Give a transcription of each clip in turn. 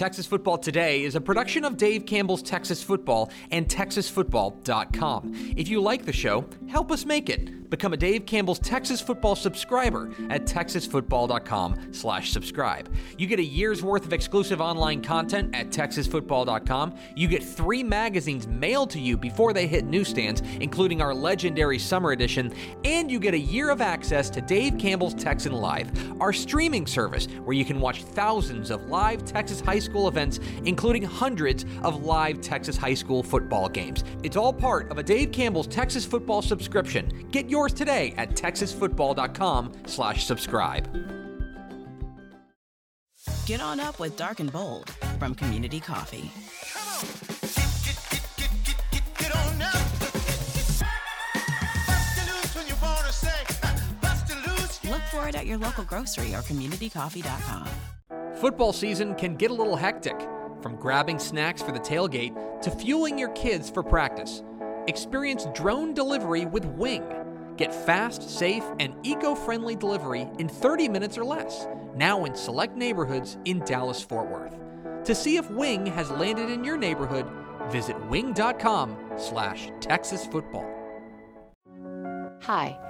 Texas Football Today is a production of Dave Campbell's Texas Football and TexasFootball.com. If you like the show, help us make it. Become a Dave Campbell's Texas Football subscriber at TexasFootball.com slash subscribe. You get a year's worth of exclusive online content at TexasFootball.com. You get three magazines mailed to you before they hit newsstands, including our legendary summer edition, and you get a year of access to Dave Campbell's Texan Live, our streaming service where you can watch thousands of live Texas high school events, including hundreds of live Texas high school football games. It's all part of a Dave Campbell's Texas Football subscription. Get yours today at texasfootball.com slash subscribe. Get on up with Dark and Bold from Community Coffee. Get on up. Bust the loose when you wanna say, bust the loose. Look for it at your local grocery or communitycoffee.com. Football season can get a little hectic, from grabbing snacks for the tailgate to fueling your kids for practice. Experience drone delivery with Wing. Get fast, safe, and eco friendly delivery in 30 minutes or less, now in select neighborhoods in Dallas Fort Worth. To see if Wing has landed in your neighborhood, visit wing.com slash Texas football. Hi,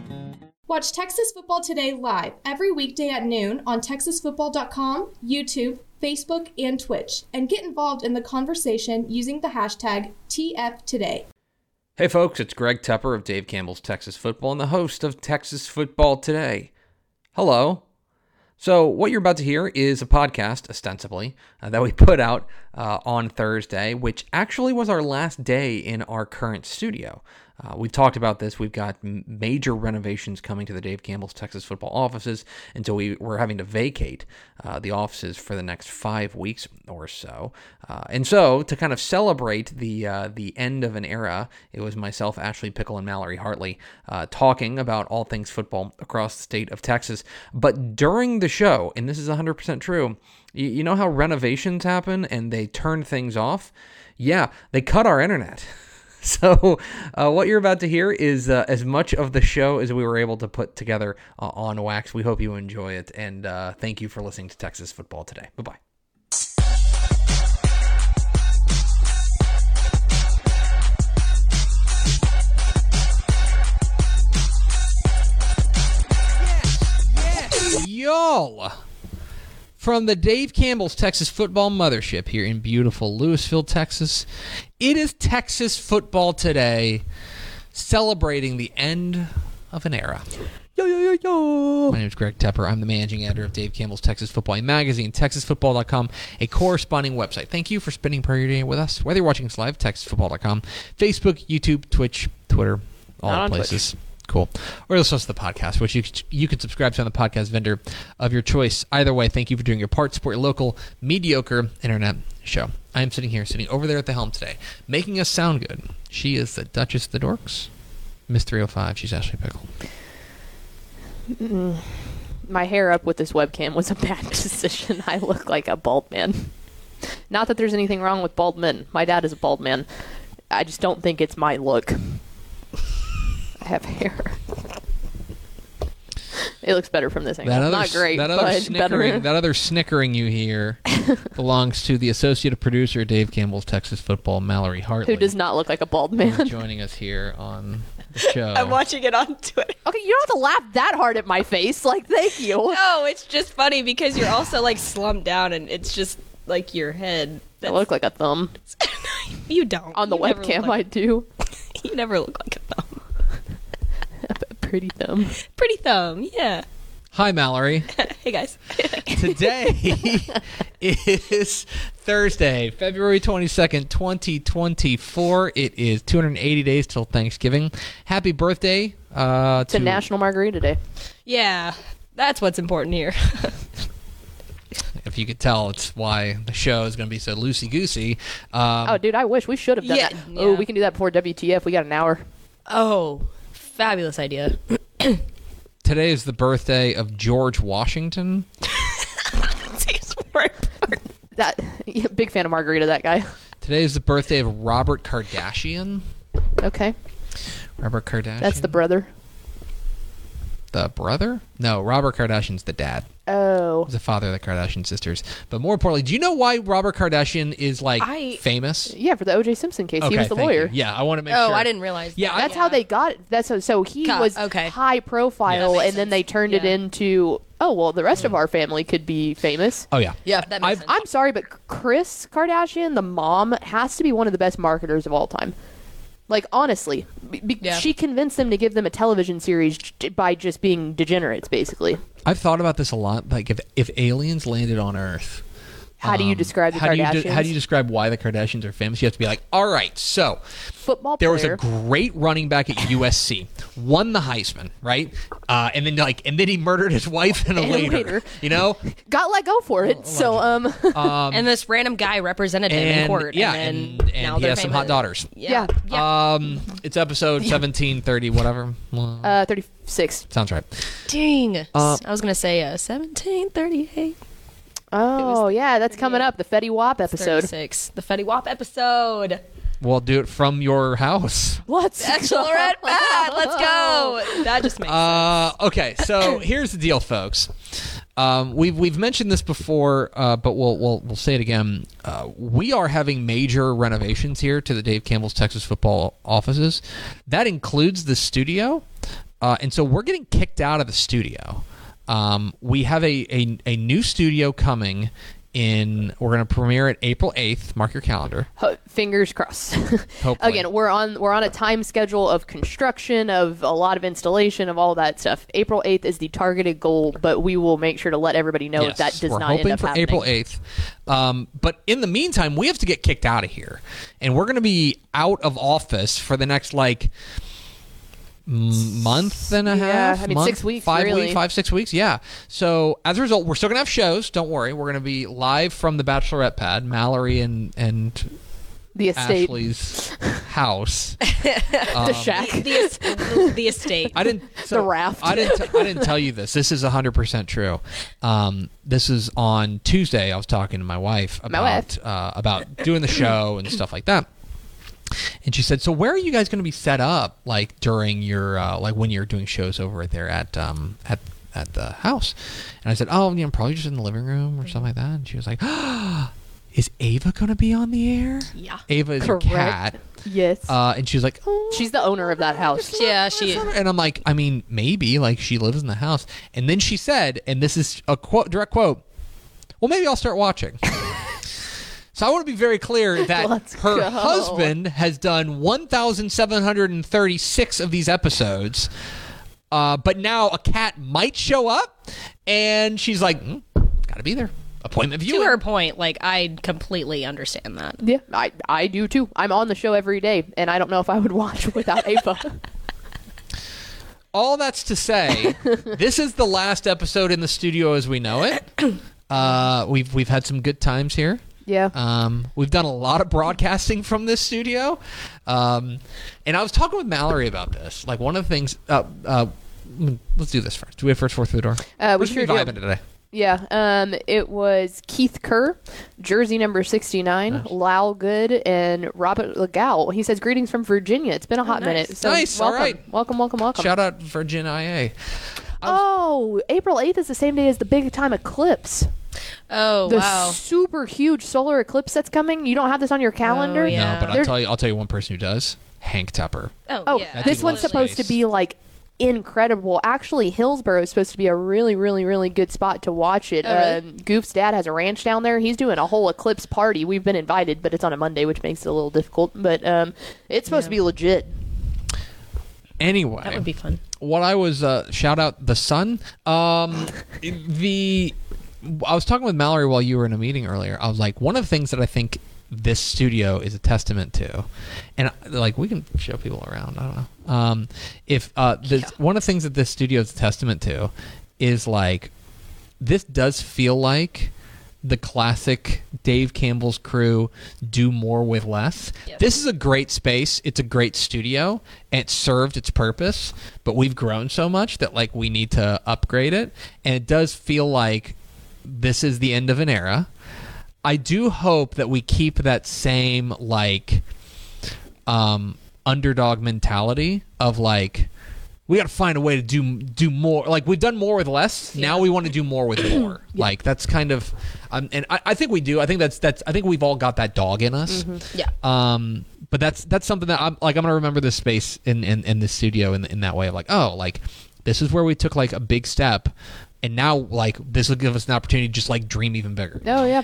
Watch Texas Football Today live every weekday at noon on TexasFootball.com, YouTube, Facebook, and Twitch, and get involved in the conversation using the hashtag TFToday. Hey folks, it's Greg Tepper of Dave Campbell's Texas Football and the host of Texas Football Today. Hello. So, what you're about to hear is a podcast, ostensibly, uh, that we put out uh, on Thursday, which actually was our last day in our current studio. Uh, we've talked about this. We've got major renovations coming to the Dave Campbell's Texas football offices until we, we're having to vacate uh, the offices for the next five weeks or so. Uh, and so, to kind of celebrate the uh, the end of an era, it was myself, Ashley Pickle, and Mallory Hartley uh, talking about all things football across the state of Texas. But during the show, and this is 100% true, you, you know how renovations happen and they turn things off? Yeah, they cut our internet. So, uh, what you're about to hear is uh, as much of the show as we were able to put together uh, on wax. We hope you enjoy it, and uh, thank you for listening to Texas Football today. Bye bye. Y'all from the Dave Campbell's Texas Football Mothership here in beautiful Lewisville, Texas. It is Texas Football Today, celebrating the end of an era. Yo, yo, yo, yo. My name is Greg Tepper. I'm the managing editor of Dave Campbell's Texas Football a magazine, texasfootball.com, a corresponding website. Thank you for spending part of your day with us, whether you're watching us live, texasfootball.com, Facebook, YouTube, Twitch, Twitter, all Not the on places. Cool. Or listen to the podcast, which you you can subscribe to on the podcast vendor of your choice. Either way, thank you for doing your part. Support your local mediocre internet show. I am sitting here, sitting over there at the helm today, making us sound good. She is the Duchess of the Dorks, Miss 305. She's Ashley Pickle. Mm. My hair up with this webcam was a bad decision. I look like a bald man. Not that there's anything wrong with bald men. My dad is a bald man. I just don't think it's my look. I have hair. It looks better from this angle. That other, Not great, that other but snickering, better. that other snickering you hear belongs to the associate producer Dave Campbell's Texas Football, Mallory Hartley. Who does not look like a bald man? joining us here on the show. I'm watching it on Twitter. Okay, you don't have to laugh that hard at my face. Like, thank you. No, it's just funny because you're also like slumped down and it's just like your head. I look like a thumb. You don't. On the You webcam, look I do. You never look like a thumb. A pretty thumb. Pretty thumb. Yeah. Hi, Mallory. Hey guys. Today is Thursday, February 22nd, 2024. It is 280 days till Thanksgiving. Happy birthday uh, It's a to National Margarita Day. yeah. That's what's important here. If you could tell, it's why the show is going to be so loosey goosey. Um, Oh, dude, I wish we should have done Yeah, that. Oh, yeah. we can do that before WTF. We got an hour. oh, fabulous idea. today is the birthday of George Washington. That yeah, big fan of Margarita. That guy. Today is the birthday of Robert Kardashian. Okay, Robert Kardashian. that's the brother. the brother. No, Robert Kardashian's the dad. He's the father of the Kardashian sisters. But more importantly, do you know why Robert Kardashian is like I- famous? yeah, for the O.J. Simpson case, Okay, he was the thank lawyer. you. Yeah, I want to make sure. Oh, sure. I didn't realize. Yeah, that. I- That's how they got it. That's how, so he Got- was okay. high profile, Yes. and then they turned it Yeah. into oh well, the rest of mm. our family could be famous. Oh yeah. Yeah, that makes I've- sense. I'm sorry, but Kris Kardashian, the mom, has to be one of the best marketers of all time. Like honestly, be- be- Yeah. she convinced them to give them a television series j- by just being degenerates, basically. I've thought about this a lot. Like if if aliens landed on Earth, How do you um, describe the how do you Kardashians? de- how do you describe why the Kardashians are famous? You have to be like, all right, so Football player. there was a great running back at USC, won the Heisman, right? Uh, and then like, and then he murdered his wife and a And waiter. waiter. You know, got let go for it. So um, and this random guy represented him in court. yeah, and, and, then and now he they're has some hot daughters. Yeah. Yeah. Um, it's episode seventeen thirty, whatever. Uh, thirty six. sounds right. Dang. Uh, I was gonna say uh, seventeen thirty-eight. Oh yeah, that's coming up. The Fetty Wap episode. Thirty-six. The Fetty Wap episode. We'll do it from your house. Let's Bachelorette Pat. Let's go. That just makes Uh, okay, so here's the deal, folks. Um, we've we've mentioned this before, uh, but we'll we'll we'll say it again. Uh, we are having major renovations here to the Dave Campbell's Texas Football offices. That includes the studio, uh, and so we're getting kicked out of the studio. Um, we have a, a a new studio coming in. We're going to premiere it April eighth. Mark your calendar. Ho- fingers crossed. Again, we're on we're on a time schedule of construction of a lot of installation of all that stuff. April eighth is the targeted goal, but we will make sure to let everybody know if that Yes, does we're not hoping end up for happening. April eighth. Um, but in the meantime, we have to get kicked out of here, and we're going to be out of office for the next like month and a Yeah, half. I mean, month, six weeks, five really. weeks, five six weeks. Yeah. So as a result, we're still going to have shows. Don't worry, we're going to be live from the Bachelorette pad, Mallory and and The estate, Ashley's house. the shack. the, the, the estate. I didn't. So The raft. I didn't. T- I didn't tell you this. This is hundred percent true. Um, this is on Tuesday. I was talking to my wife about wife. Uh, about doing the show and stuff like that. And she said, "So where are you guys going to be set up? Like during your uh, like when you're doing shows over there at um at at the house?" And I said, "Oh, you know, probably just in the living room or something like that." And she was like, "Is Ava going to be on the air?" Yeah. Ava is Correct. your cat. Yes, Uh, and she was like, "Oh, she's the owner of that house. Yeah, she. Is. And I'm like, I mean, maybe like she lives in the house. And then she said, and this is a quote, direct quote. Well, maybe I'll start watching. so I want to be very clear that Let's her go. husband has done 1,736 of these episodes. Uh, but now a cat might show up, and she's like, mm, "Gotta be there." Appointment view. To her point, like I completely understand that. Yeah, I I do too. I'm on the show every day, and I don't know if I would watch without Ava. all that's to say, this is the last episode in the studio as we know it. Uh, we've we've had some good times here. Yeah. Um, we've done a lot of broadcasting from this studio, um, and I was talking with Mallory about this. Like one of the things. Uh, uh, let's do this first. Do we have first four through the door? Uh, we Who's sure do. vibing today? Yeah, um, it was Keith Kerr, jersey number 69, Lyle Good, and Robert Legal. He says, Greetings from Virginia. It's been a hot minute. So Nice, all welcome. right. Welcome, welcome, welcome. Shout out Virgin IA. oh, April 8th is the same day as the big time eclipse. Oh The wow. super huge solar eclipse that's coming. You don't have this on your calendar? Oh, yeah. No, but I'll There's- tell you. I'll tell you one person who does. Hank Tupper. Oh, Oh, yeah. this one's dude supposed to be like incredible. Actually, Hillsboro is supposed to be a really, really, really good spot to watch it. Oh, really? Um, Goof's dad has a ranch down there. He's doing a whole eclipse party. We've been invited, but it's on a Monday, which makes it a little difficult. But um, it's supposed to be legit. Anyway, That would be fun. what I was uh, shout out the sun. Um, the I was talking with Mallory while you were in a meeting earlier. I was like, one of the things that I think this studio is a testament to, and like we can show people around. I don't know. Um, if uh, this, one of the things that this studio is a testament to is like this does feel like the classic Dave Campbell's crew do more with less. This is a great space. It's a great studio and it served its purpose, but we've grown so much that like we need to upgrade it and it does feel like this is the end of an era. I do hope that we keep that same like um underdog mentality of like we got to find a way to do do more. Like we've done more with less. Now we want to do more with more. Like that's kind of, um, and I, I think we do. I think that's that's. I think we've all got that dog in us. Yeah. Um, but that's that's something that I'm like. I'm gonna remember this space in in, in this studio in in that way of like, oh, like this is where we took like a big step, and now like this will give us an opportunity to just like dream even bigger. Oh yeah,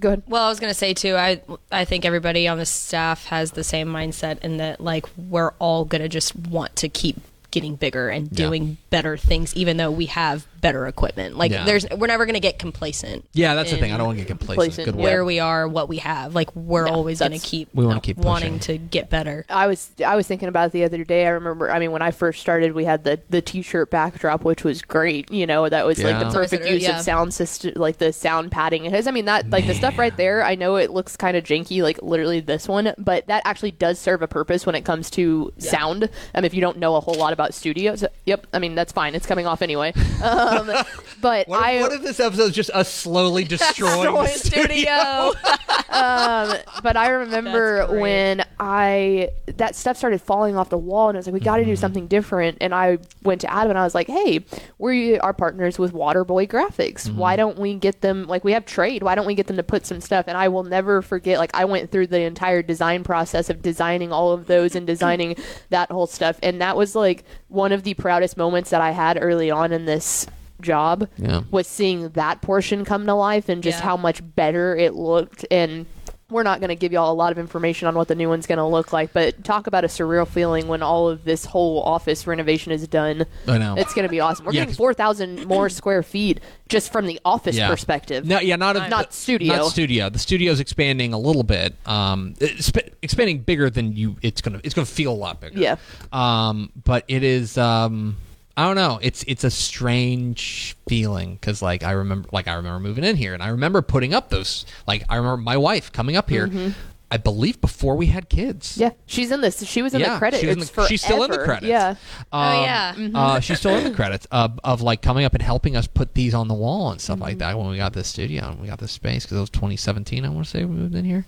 good. Well, I was gonna say too. I I think everybody on the staff has the same mindset in that like we're all gonna just want to keep getting bigger and Yeah. doing better things, even though we have better equipment. Like Yeah. there's we're never gonna get complacent. Yeah, that's the thing. I don't want to get complacent. Complacent, Good yeah. word. Where we are, what we have. Like we're always gonna that's- keep. We wanna keep wanting pushing. to get better. I was I was thinking about it the other day. I remember. I mean, when I first started, we had the the t-shirt backdrop, which was great. You know, that was like Yeah. the perfect Versatile, use yeah. of sound system, like the sound padding. It has. I mean, that like the stuff right there. I know it looks kind of janky, like literally this one, but that actually does serve a purpose when it comes to sound. Um, if you don't know a whole lot about studios, yep. I mean, that's fine. It's coming off anyway. Um, but What, I if, what if this episode is just us slowly destroying the studio? um, but I remember when I that stuff started falling off the wall, and I was like, "We got to Mm-hmm. do something different." And I went to Adam, and I was like, "Hey, we are partners with Waterboy Graphics. Mm-hmm. Why don't we get them? Like, we have trade. Why don't we get them to put some stuff?" And I will never forget. Like, I went through the entire design process of designing all of those and designing that whole stuff, and that was like one of the proudest moments that I had early on in this job Yeah. was seeing that portion come to life and just Yeah. how much better it looked and we're not going to give y'all a lot of information on what the new one's going to look like but talk about a surreal feeling when all of this whole office renovation is done I know. it's going to be awesome we're Yeah, getting 'cause- 4000 more square feet just from the office Yeah. perspective No, yeah, not a, Not studio. Not studio. The studio's expanding a little bit. Um, sp- expanding bigger than you. It's gonna. It's gonna feel a lot bigger. Yeah. Um, but it is. Um, I don't know. It's it's a strange feeling because like I remember like I remember moving in here and I remember putting up those like I remember my wife coming up here. Mm-hmm. I believe before we had kids. Mm-hmm. yeah she's in this she was in Yeah, the credits she was in It's the- she's still in the credits. yeah Um, yeah. Uh, she's still in the credits of, of like coming up and helping us put these on the wall and stuff like that when we got this studio and we got this space because it was 2017 I want to say we moved in here.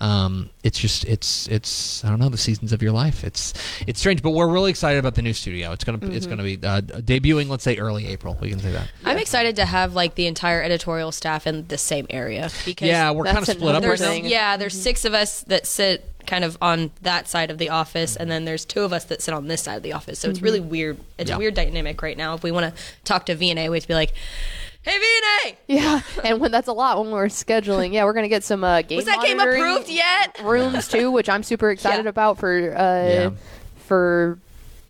Um, it's just it's it's I don't know the seasons of your life. It's it's strange, but we're really excited about the new studio. It's gonna it's gonna be uh, debuting. Let's say early April. We can say that. I'm excited to have like the entire editorial staff in the same area because Yeah, we're kind of that's split up right now. thing. Yeah, there's six of us that sit kind of on that side of the office, and then there's two of us that sit on this side of the office. So it's really weird. It's Yeah. a weird dynamic right now. If we want to talk to VNA, we have to be like, "Hey VNA, yeah and when that's a lot when we're scheduling yeah we're going to get some uh game was that game approved yet?" rooms too, which I'm super excited Yeah. about for uh Yeah. for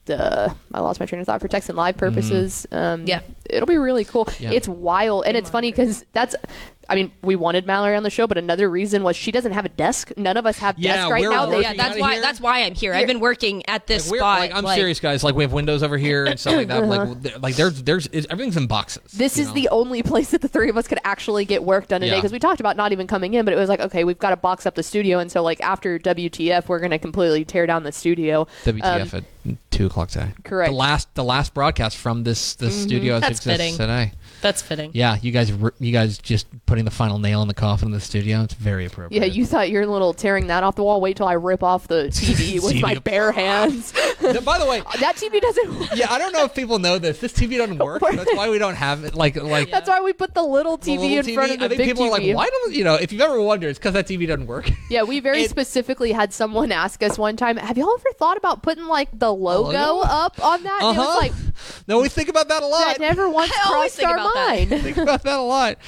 the I lost my train of thought for Texan Live purposes. Um, Yeah. it'll be really cool. Yeah. It's wild, and it's funny because that's. I mean, we wanted Mallory on the show, but another reason was she doesn't have a desk. None of us have Yeah, desks right we're now. They- Yeah, working that's outta why. here. That's why I'm here. I've been working at this Like, we're- spot. like, I'm serious, guys. Like we have windows over here and stuff like that. Like, th- like there's there's it's, everything's in boxes. this you is know? the only place that the three of us could actually get work done today Yeah. because we talked about not even coming in, but it was like, okay, we've got to box up the studio, and so like after WTF, we're going to completely tear down the studio. WTF Um, at two o'clock today. correct. The last the last broadcast from this this studio as it That's exists fitting. today. That's fitting. Yeah, you guys, r- you guys just putting the final nail in the coffin in the studio. It's very appropriate. Yeah, you thought you're a little tearing that off the wall. Wait till I rip off the TV with my bare hands. By the way, that TV doesn't. Work. yeah, I don't know if people know this. This TV doesn't work. That's why we don't have it. Like, like That's why we put the little the TV little in front of the I think big people TV. are like, why don't you know? If you've ever wondered, it's because that TV doesn't work. Yeah, we very It- specifically had someone ask us one time, "Have y'all ever thought about putting like the logo, logo? up on that?" And it was Uh-huh. like no, we think about that a lot. that never once I always crossed think our about that. mind. think about that a lot.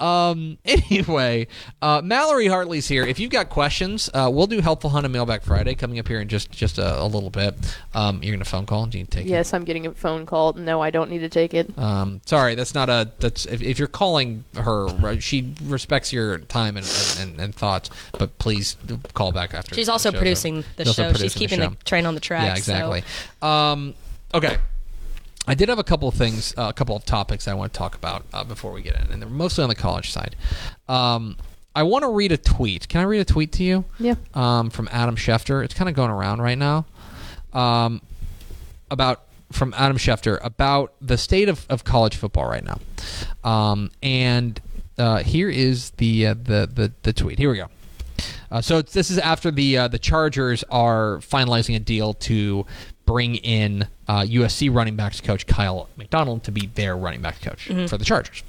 Um, anyway, uh, Mallory Hartley's here. If you've got questions, uh, we'll do helpful hunt and mailback Friday coming up here in just just a, a little bit. Um, you're gonna phone call. Do you take it? Yes, I'm getting a phone call. No, I don't need to take it. Um, sorry, that's not a. That's if, if you're calling her, she respects your time and, and, and, and thoughts. But please call back after. She's also show's over. producing the She's also show. She's keeping show. the train on the track. Yeah, exactly. Um, okay. I did have a couple of things, uh, a couple of topics I want to talk about uh, before we get in, and they're mostly on the college side. Um, I want to read a tweet. Can I read a tweet to you? Yeah. Um, from Adam Schefter. It's kind of going around right now. Um, about from Adam Schefter about the state of, of college football right now. Um, and uh, here is the, uh, the the the tweet. Here we go. Uh, so it's, this is after the uh, the Chargers are finalizing a deal to bring in uh, USC running backs coach Kyle McDonald to be their running backs coach for the Chargers.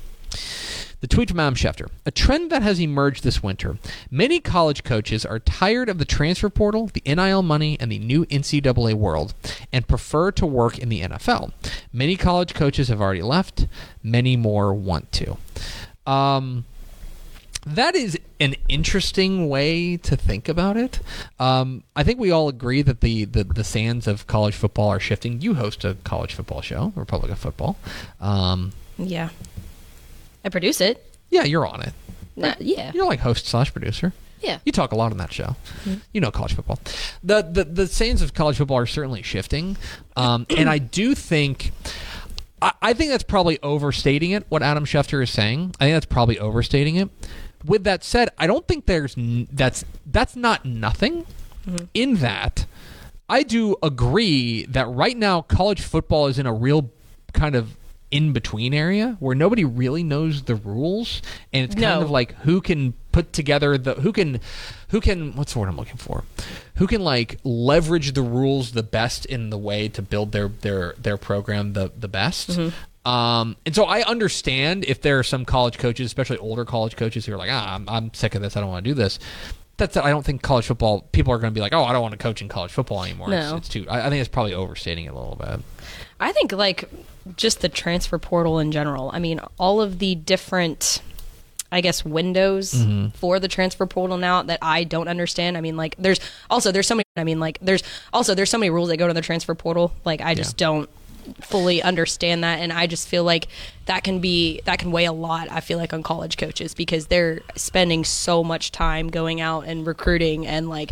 The tweet from Adam Schefter. A trend that has emerged this winter. Many college coaches are tired of the transfer portal, the NIL money, and the new NCAA world and prefer to work in the NFL. Many college coaches have already left. Many more want to. Um, that is an interesting way to think about it. Um, I think we all agree that the, the, the sands of college football are shifting. You host a college football show, Republic of Football. Um, Yeah. I produce it. yeah, you're on it. Uh, yeah. You're like host slash producer. Yeah. You talk a lot on that show. You know college football. The the the sands of college football are certainly shifting, um, and I do think. I, I think that's probably overstating it. What Adam Schefter is saying, I think that's probably overstating it. With that said, I don't think there's n- that's that's not nothing. Mm-hmm. In that, I do agree that right now college football is in a real kind of in between area where nobody really knows the rules, and it's kind No. of like who can put together the who can who can what's the word I'm looking for who can like leverage the rules the best in the way to build their their their program the the best. Mm-hmm. Um, and so I understand if there are some college coaches, especially older college coaches, who are like, ah, I'm, I'm sick of this. I don't want to do this. That's I don't think college football people are going to be like, oh, I don't want to coach in college football anymore. It's, No. it's too. I, I think it's probably overstating it a little bit. I think like just the transfer portal in general. I mean, all of the different I guess windows Mm-hmm. for the transfer portal now that I don't understand. I mean, like there's also there's so many I mean, like there's also there's so many rules that go to the transfer portal. Like I just Yeah. don't fully understand that and I just feel like that can be that can weigh a lot I feel like on college coaches because they're spending so much time going out and recruiting and like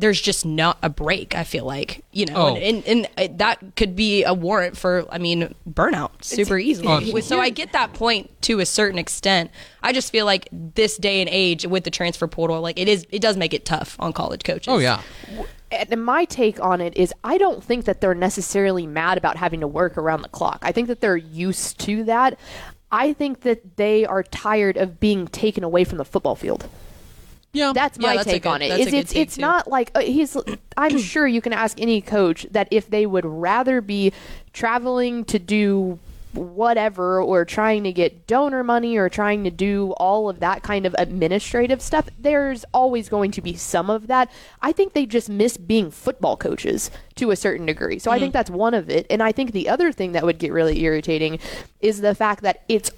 there's just not a break. I feel like you know, Oh. and, and, and that could be a warrant for, I mean, burnout super easily. Oh. so I get that point to a certain extent. I just feel like this day and age with the transfer portal, like it is, it does make it tough on college coaches. Oh yeah, and my take on it is I don't think that they're necessarily mad about having to work around the clock. I think that they're used to that. I think that they are tired of being taken away from the football field. Yeah. That's Yeah, my that's take good- on it. Is it's it's too. not like uh, he's. I'm sure you can ask any coach that if they would rather be traveling to do whatever or trying to get donor money or trying to do all of that kind of administrative stuff there's always going to be some of that i think they just miss being football coaches to a certain degree so i Mm-hmm. think that's one of it and i think the other thing that would get really irritating is the fact that it's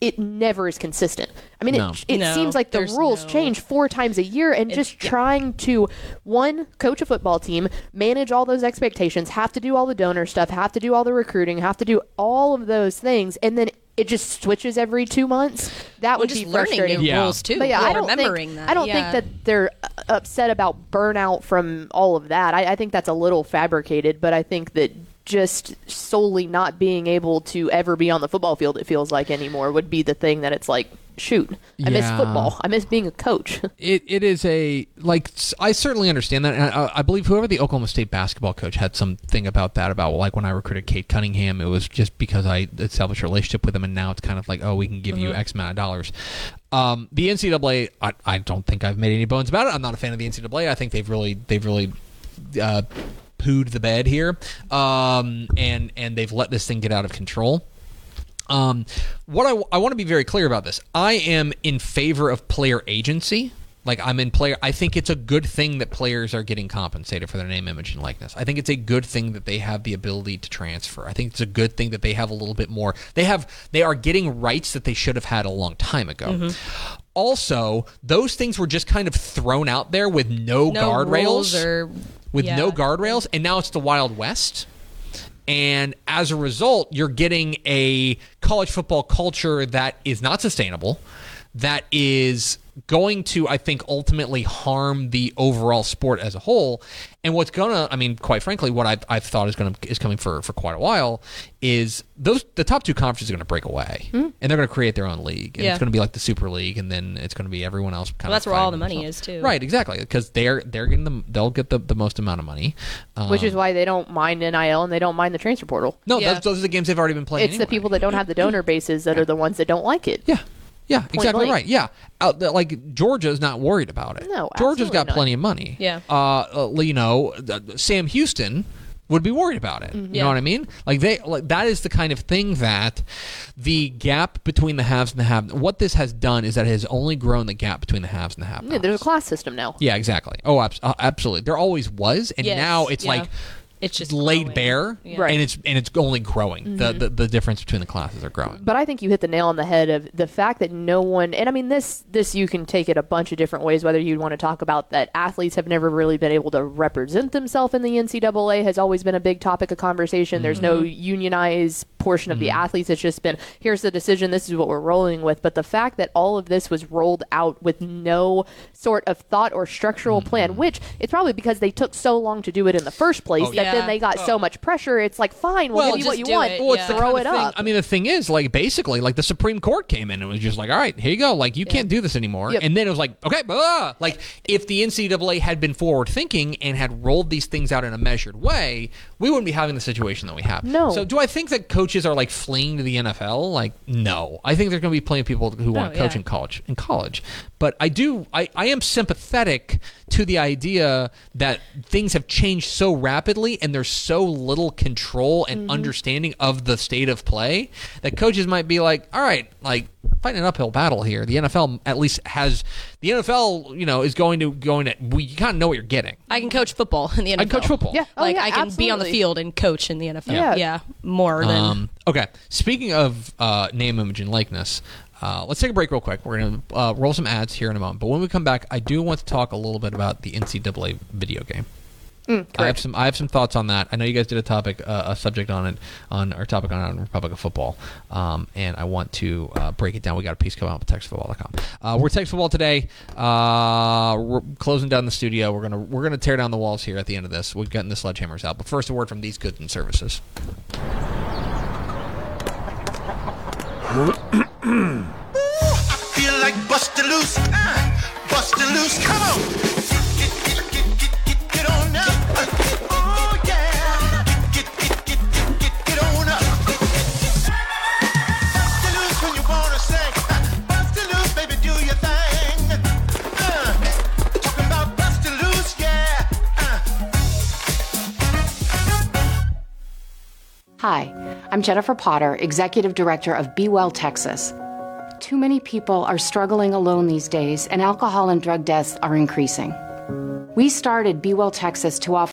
it never is consistent. I mean, No. it, it No, seems like the rules no- change four times a year, and just trying to one coach a football team, manage all those expectations, have to do all the donor stuff, have to do all the recruiting, have to do all of those things, and then it just switches every two months. That Well, would just be learning frustrating. new Yeah. rules too. But yeah, Well, I don't remembering think that. I don't yeah. think that they're upset about burnout from all of that. I, I think that's a little fabricated, but I think that just solely not being able to ever be on the football field, it feels like anymore, would be the thing that it's like shoot, I miss football. I miss being a coach. It it is a like I certainly understand that, and I, I believe whoever the Oklahoma State basketball coach had something about that about like when I recruited Cade Cunningham, it was just because I established a relationship with him, and now it's kind of like oh we can give you X amount of dollars. Um, the NCAA, I, I don't think I've made any bones about it. I'm not a fan of the NCAA. I think they've really they've really uh, pooed the bed here, um, and and they've let this thing get out of control. Um, what I, I want to be very clear about this. I am in favor of player agency. Like I'm in player. I think it's a good thing that players are getting compensated for their name, image, and likeness. I think it's a good thing that they have the ability to transfer. I think it's a good thing that they have a little bit more. They have. They are getting rights that they should have had a long time ago. Also, those things were just kind of thrown out there with no, No guardrails or with no guardrails, and now it's the Wild West. And as a result, you're getting a college football culture that is not sustainable, that is going to, I think, ultimately harm the overall sport as a whole. And what's gonna, I mean, quite frankly, what I've, I've thought is gonna is coming for for quite a while is those the top two conferences are gonna break away, and they're gonna create their own league, and Yeah. it's gonna be like the Super League, and then it's gonna be everyone else. Kind Well, of that's where all the money themselves. is, too. Right, exactly, because they're they're getting the they'll get the, the most amount of money, which is Um, why they don't mind NIL and they don't mind the transfer portal. no, Yeah. those, those are the games they've already been playing. It's the people that don't have the donor bases that are the ones that don't like it. Yeah, yeah, exactly blank. right. Yeah, uh, the- like Georgia's not worried about it. No, Georgia's got not. plenty of money. Yeah. uh, uh, you know, uh, Sam Houston would be worried about it. You know what I mean? Like they, like that is the kind of thing that the gap between the haves and the have. What this has done is that it has only grown the gap between the haves and the have. Yeah, there's a class system now. Yeah, exactly. Oh, abs- uh, absolutely. There always was, and Yes, now it's yeah. like It's just laid growing. bare, Yeah. Right. and it's and it's only growing. The, mm-hmm. the the difference between the classes are growing. But I think you hit the nail on the head of the fact that no one, and I mean this, this you can take it a bunch of different ways. Whether you want to talk about that athletes have never really been able to represent themselves in the NCAA has always been a big topic of conversation. There's mm-hmm. no unionized portion of the mm-hmm. athletes. It's just been here's the decision. This is what we're rolling with. But the fact that all of this was rolled out with no sort of thought or structural plan, mm-hmm. which it's probably because they took so long to do it in the first oh, place that yeah. then they got so oh. much pressure. It's like fine, we'll, Well, give you what you want. it, Well, yeah. Throw it up. I mean, the thing is, like, basically, like the Supreme Court came in and was just like, "All right, here you go. Like, you can't do this anymore." Yep. And then it was like, "Okay, blah." like if the NCAA had been forward thinking and had rolled these things out in a measured way, we wouldn't be having the situation that we have. No. So, do I think that coaches are like fleeing to the NFL? Like, no. I think there's going to be plenty of people who oh, want to coach yeah. in college. In college, but I do. I I am sympathetic to the idea that things have changed so rapidly and there's so little control and mm-hmm. understanding of the state of play that coaches might be like, all right, like fighting an uphill battle here. The NFL at least has the NFL, you know, is going to going to we you kind of know what you're getting. I can coach football in the NFL. I can coach football. Yeah. Oh, like yeah, I can be on the field and coach in the NFL. Yeah. Yeah, more than Um, okay. Speaking of uh, name, image, and likeness, uh, let's take a break real quick. We're going to uh, roll some ads here in a moment. But when we come back, I do want to talk a little bit about the NCAA video game. I have some. I have some thoughts on that. I know you guys did a topic, uh, a subject on it, on our topic on, on Republic of Football, um, and I want to uh, break it down. We got a piece coming out with TexasFootball.com. Uh, we're Texas Football today. Uh, we're closing down the studio. We're gonna we're gonna tear down the walls here at the end of this. We've gotten the sledgehammers out. But first, a word from these goods and services. Feel like busting loose, uh, busting loose. Come on, I'm Jennifer Potter, Executive Director of Be Well Texas. Too many people are struggling alone these days, and alcohol and drug deaths are increasing. We started Be Well Texas to offer